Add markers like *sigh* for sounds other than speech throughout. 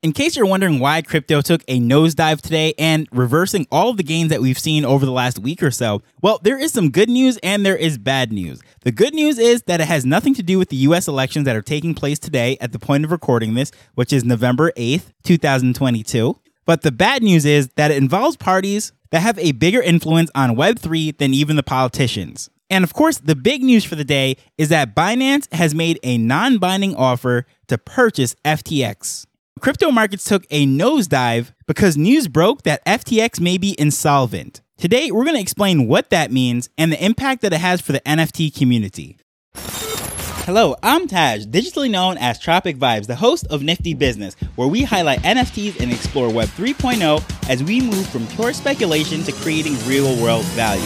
In case you're wondering why crypto took a nosedive today and reversing all of the gains that we've seen over the last week or so, well, there is some good news and there is bad news. The good news is that it has nothing to do with the US elections that are taking place today at the point of recording this, which is November 8th, 2022. But the bad news is that it involves parties that have a bigger influence on Web3 than even the politicians. And of course, the big news for the day is that Binance has made a non binding offer to purchase FTX. Crypto markets took a nosedive because news broke that FTX may be insolvent. Today, we're going to explain what that means and the impact that it has for the NFT community. Hello, I'm Taj, digitally known as Tropic Vibes, the host of Nifty Business, where we highlight NFTs and explore Web 3.0 as we move from pure speculation to creating real world value.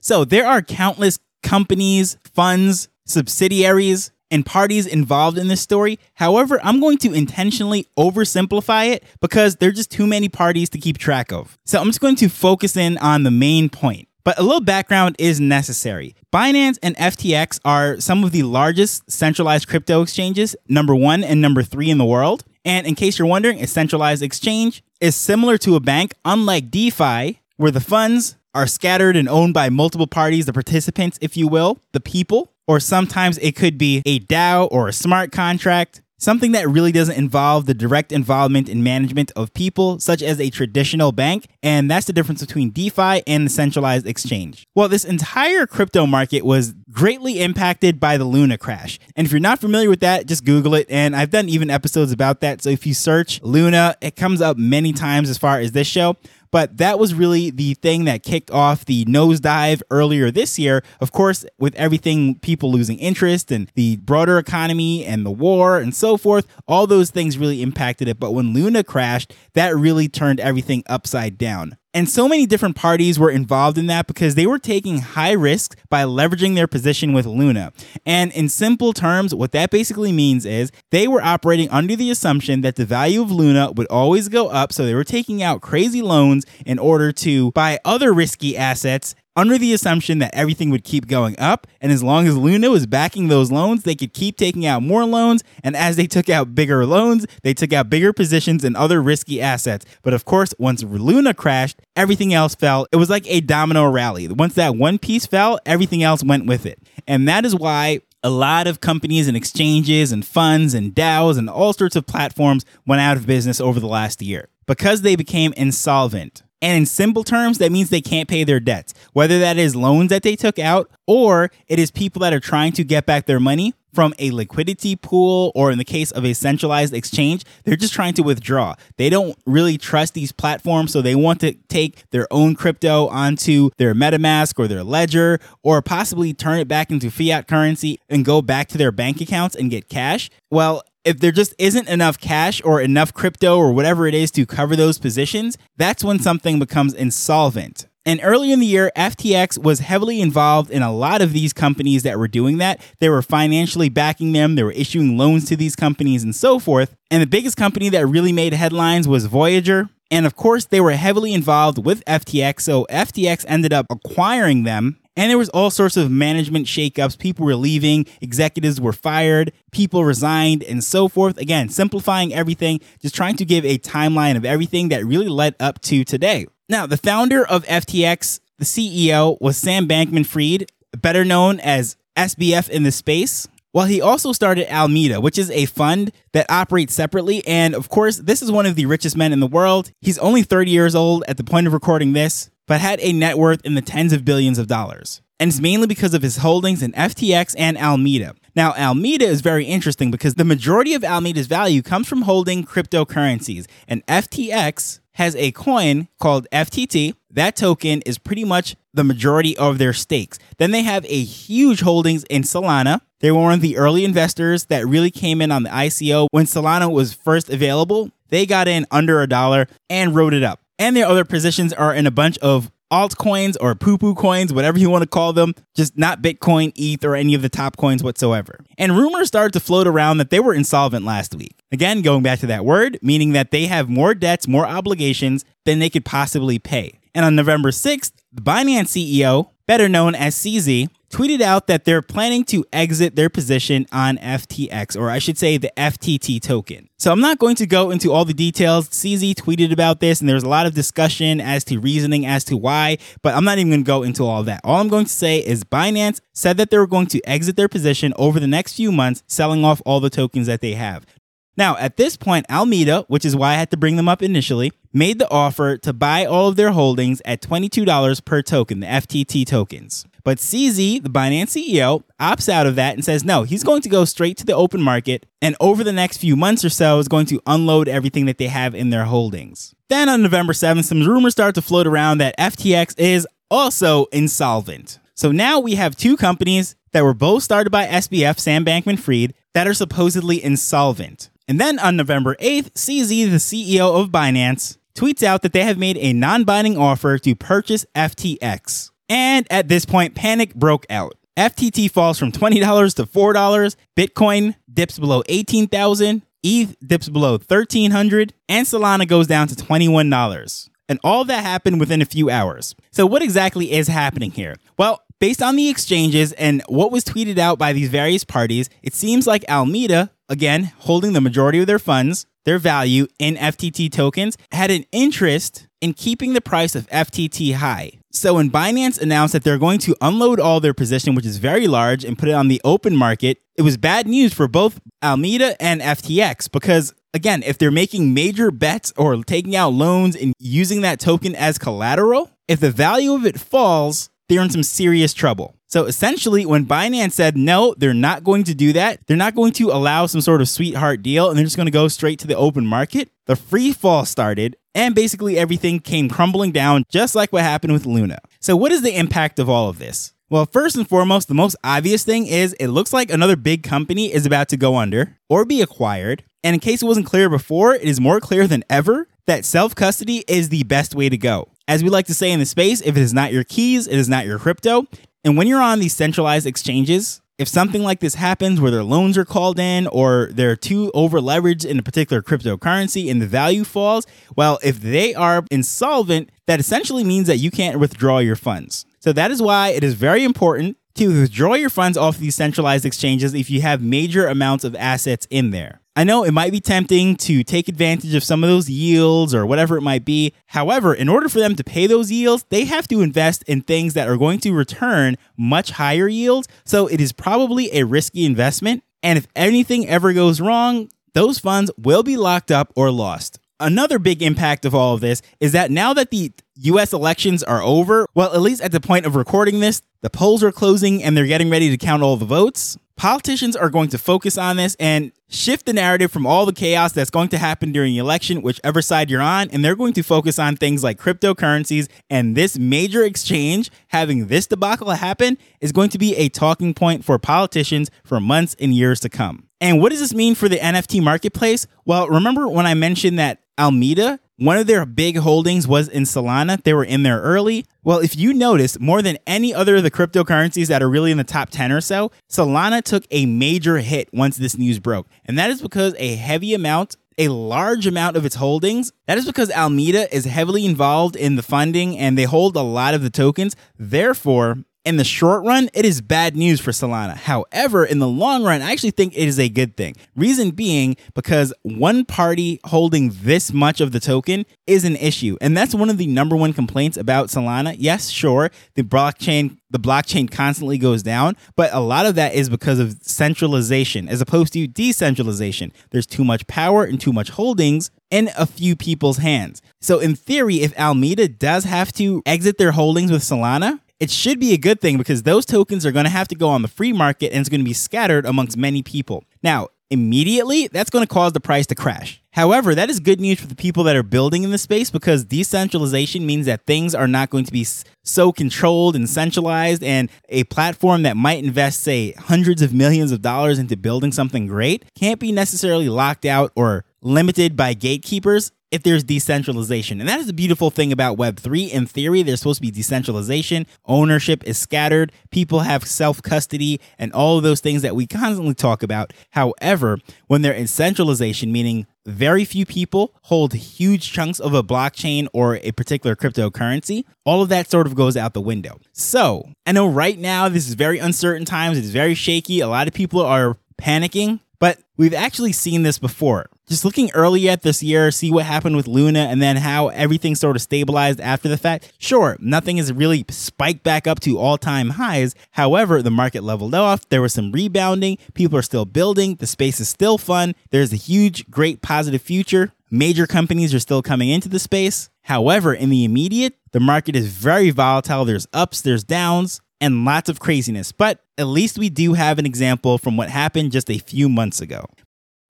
So, there are countless companies, funds, subsidiaries, and parties involved in this story. However, I'm going to intentionally oversimplify it because there are just too many parties to keep track of. So I'm just going to focus in on the main point. But a little background is necessary. Binance and FTX are some of the largest centralized crypto exchanges, number one and number three in the world. And in case you're wondering, a centralized exchange is similar to a bank, unlike DeFi, where the funds are scattered and owned by multiple parties, the participants, if you will, the people, or sometimes it could be a DAO or a smart contract. Something that really doesn't involve the direct involvement and management of people, such as a traditional bank, and that's the difference between DeFi and the centralized exchange. Well, this entire crypto market was greatly impacted by the Luna crash. And if you're not familiar with that, just Google it. And I've done even episodes about that. So if you search Luna, it comes up many times as far as this show. But that was really the thing that kicked off the nosedive earlier this year. Of course, with everything, people losing interest and the broader economy and the war and so forth, all those things really impacted it. But when Luna crashed, that really turned everything upside down. And so many different parties were involved in that because they were taking high risks by leveraging their position with Luna. And in simple terms, what that basically means is they were operating under the assumption that the value of Luna would always go up. So they were taking out crazy loans in order to buy other risky assets under the assumption that everything would keep going up. And as long as Luna was backing those loans, they could keep taking out more loans. And as they took out bigger loans, they took out bigger positions in other risky assets. But of course, once Luna crashed, everything else fell. It was like a domino rally. Once that one piece fell, everything else went with it. And that is why a lot of companies and exchanges and funds and DAOs and all sorts of platforms went out of business over the last year because they became insolvent. And in simple terms, that means they can't pay their debts, whether that is loans that they took out or it is people that are trying to get back their money from a liquidity pool or in the case of a centralized exchange, they're just trying to withdraw. They don't really trust these platforms, so they want to take their own crypto onto their MetaMask or their Ledger or possibly turn it back into fiat currency and go back to their bank accounts and get cash. Well, if there just isn't enough cash or enough crypto or whatever it is to cover those positions, that's when something becomes insolvent. And earlier in the year, FTX was heavily involved in a lot of these companies that were doing that. They were financially backing them, they were issuing loans to these companies and so forth. And the biggest company that really made headlines was Voyager. And of course, they were heavily involved with FTX, so FTX ended up acquiring them and there was all sorts of management shakeups. People were leaving, executives were fired, people resigned, and so forth. Again, simplifying everything, just trying to give a timeline of everything that really led up to today. Now, the founder of FTX, the CEO, was Sam Bankman Fried, better known as SBF in the space. Well, he also started Alameda, which is a fund that operates separately. And of course, this is one of the richest men in the world. He's only 30 years old at the point of recording this but had a net worth in the tens of billions of dollars. And it's mainly because of his holdings in FTX and Alameda. Now, Alameda is very interesting because the majority of Alameda's value comes from holding cryptocurrencies, and FTX has a coin called FTT. That token is pretty much the majority of their stakes. Then they have a huge holdings in Solana. They were one of the early investors that really came in on the ICO when Solana was first available. They got in under a dollar and wrote it up and their other positions are in a bunch of altcoins or poo poo coins, whatever you want to call them, just not Bitcoin, ETH, or any of the top coins whatsoever. And rumors started to float around that they were insolvent last week. Again, going back to that word, meaning that they have more debts, more obligations than they could possibly pay. And on November 6th, the Binance CEO better known as CZ, tweeted out that they're planning to exit their position on FTX, or I should say the FTT token. So I'm not going to go into all the details. CZ tweeted about this, and there's a lot of discussion as to reasoning as to why, but I'm not even going to go into all that. All I'm going to say is Binance said that they were going to exit their position over the next few months, selling off all the tokens that they have. Now, at this point, Alameda, which is why I had to bring them up initially, made the offer to buy all of their holdings at $22 per token, the FTT tokens. But CZ, the Binance CEO, opts out of that and says no, he's going to go straight to the open market and over the next few months or so is going to unload everything that they have in their holdings. Then on November 7th, some rumors start to float around that FTX is also insolvent. So now we have two companies that were both started by SBF, Sam Bankman Fried, that are supposedly insolvent. And then on November 8th, CZ, the CEO of Binance, tweets out that they have made a non binding offer to purchase FTX. And at this point, panic broke out. FTT falls from $20 to $4, Bitcoin dips below 18,000, ETH dips below 1300, and Solana goes down to $21. And all that happened within a few hours. So, what exactly is happening here? Well, based on the exchanges and what was tweeted out by these various parties, it seems like Alameda, again, holding the majority of their funds, their value in FTT tokens, had an interest in keeping the price of FTT high. So when Binance announced that they're going to unload all their position, which is very large, and put it on the open market, it was bad news for both Alameda and FTX because again, if they're making major bets or taking out loans and using that token as collateral, if the value of it falls, they're in some serious trouble. So essentially, when Binance said no, they're not going to do that, they're not going to allow some sort of sweetheart deal and they're just going to go straight to the open market, the free fall started and basically everything came crumbling down just like what happened with Luna. So, what is the impact of all of this? Well, first and foremost, the most obvious thing is it looks like another big company is about to go under or be acquired. And in case it wasn't clear before, it is more clear than ever that self custody is the best way to go. As we like to say in the space, if it is not your keys, it is not your crypto. And when you're on these centralized exchanges, if something like this happens where their loans are called in or they're too over leveraged in a particular cryptocurrency and the value falls, well, if they are insolvent, that essentially means that you can't withdraw your funds. So that is why it is very important to withdraw your funds off these centralized exchanges if you have major amounts of assets in there. I know it might be tempting to take advantage of some of those yields or whatever it might be. However, in order for them to pay those yields, they have to invest in things that are going to return much higher yields. So it is probably a risky investment. And if anything ever goes wrong, those funds will be locked up or lost. Another big impact of all of this is that now that the US elections are over, well, at least at the point of recording this, the polls are closing and they're getting ready to count all the votes. Politicians are going to focus on this and shift the narrative from all the chaos that's going to happen during the election, whichever side you're on, and they're going to focus on things like cryptocurrencies. And this major exchange having this debacle happen is going to be a talking point for politicians for months and years to come. And what does this mean for the NFT marketplace? Well, remember when I mentioned that Alameda one of their big holdings was in Solana. They were in there early. Well, if you notice, more than any other of the cryptocurrencies that are really in the top 10 or so, Solana took a major hit once this news broke. And that is because a heavy amount a large amount of its holdings. That is because Alameda is heavily involved in the funding and they hold a lot of the tokens. Therefore, in the short run, it is bad news for Solana. However, in the long run, I actually think it is a good thing. Reason being because one party holding this much of the token is an issue. And that's one of the number one complaints about Solana. Yes, sure, the blockchain the blockchain constantly goes down, but a lot of that is because of centralization as opposed to decentralization. There's too much power and too much holdings in a few people's hands. So in theory, if Alameda does have to exit their holdings with Solana, it should be a good thing because those tokens are going to have to go on the free market and it's going to be scattered amongst many people. Now, immediately, that's going to cause the price to crash. However, that is good news for the people that are building in the space because decentralization means that things are not going to be so controlled and centralized, and a platform that might invest, say, hundreds of millions of dollars into building something great can't be necessarily locked out or limited by gatekeepers if there's decentralization. And that is the beautiful thing about Web3. In theory, there's supposed to be decentralization, ownership is scattered, people have self custody, and all of those things that we constantly talk about. However, when they're in centralization, meaning very few people hold huge chunks of a blockchain or a particular cryptocurrency, all of that sort of goes out the window. So, I know right now this is very uncertain times, it's very shaky. A lot of people are panicking, but we've actually seen this before just looking early at this year, see what happened with Luna and then how everything sort of stabilized after the fact. Sure, nothing has really spiked back up to all time highs. However, the market leveled off. There was some rebounding. People are still building. The space is still fun. There's a huge, great positive future. Major companies are still coming into the space. However, in the immediate, the market is very volatile. There's ups, there's downs, and lots of craziness. But at least we do have an example from what happened just a few months ago.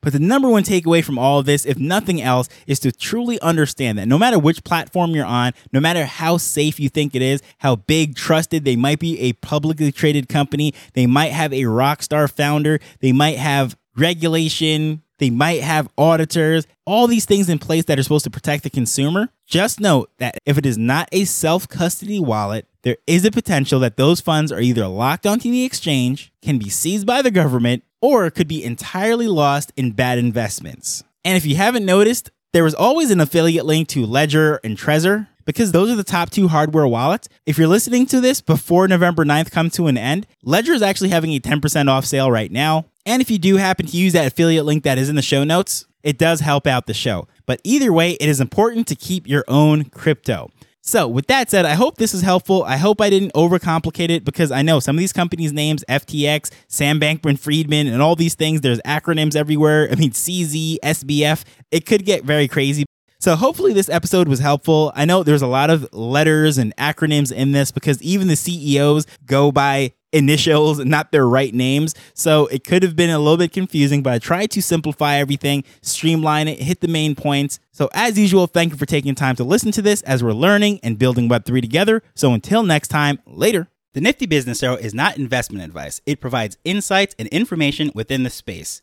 But the number one takeaway from all of this, if nothing else, is to truly understand that no matter which platform you're on, no matter how safe you think it is, how big, trusted they might be a publicly traded company, they might have a rock star founder, they might have regulation, they might have auditors, all these things in place that are supposed to protect the consumer. Just note that if it is not a self custody wallet, there is a potential that those funds are either locked onto the exchange, can be seized by the government, or could be entirely lost in bad investments. And if you haven't noticed, there was always an affiliate link to Ledger and Trezor because those are the top two hardware wallets. If you're listening to this before November 9th comes to an end, Ledger is actually having a 10% off sale right now. And if you do happen to use that affiliate link that is in the show notes, it does help out the show. But either way, it is important to keep your own crypto. So, with that said, I hope this is helpful. I hope I didn't overcomplicate it because I know some of these companies' names, FTX, Sam Bankman Friedman, and all these things, there's acronyms everywhere. *laughs* I mean, CZ, SBF, it could get very crazy. So, hopefully, this episode was helpful. I know there's a lot of letters and acronyms in this because even the CEOs go by initials, not their right names. So it could have been a little bit confusing, but I tried to simplify everything, streamline it, hit the main points. So, as usual, thank you for taking time to listen to this as we're learning and building Web3 together. So, until next time, later. The Nifty Business Arrow is not investment advice, it provides insights and information within the space.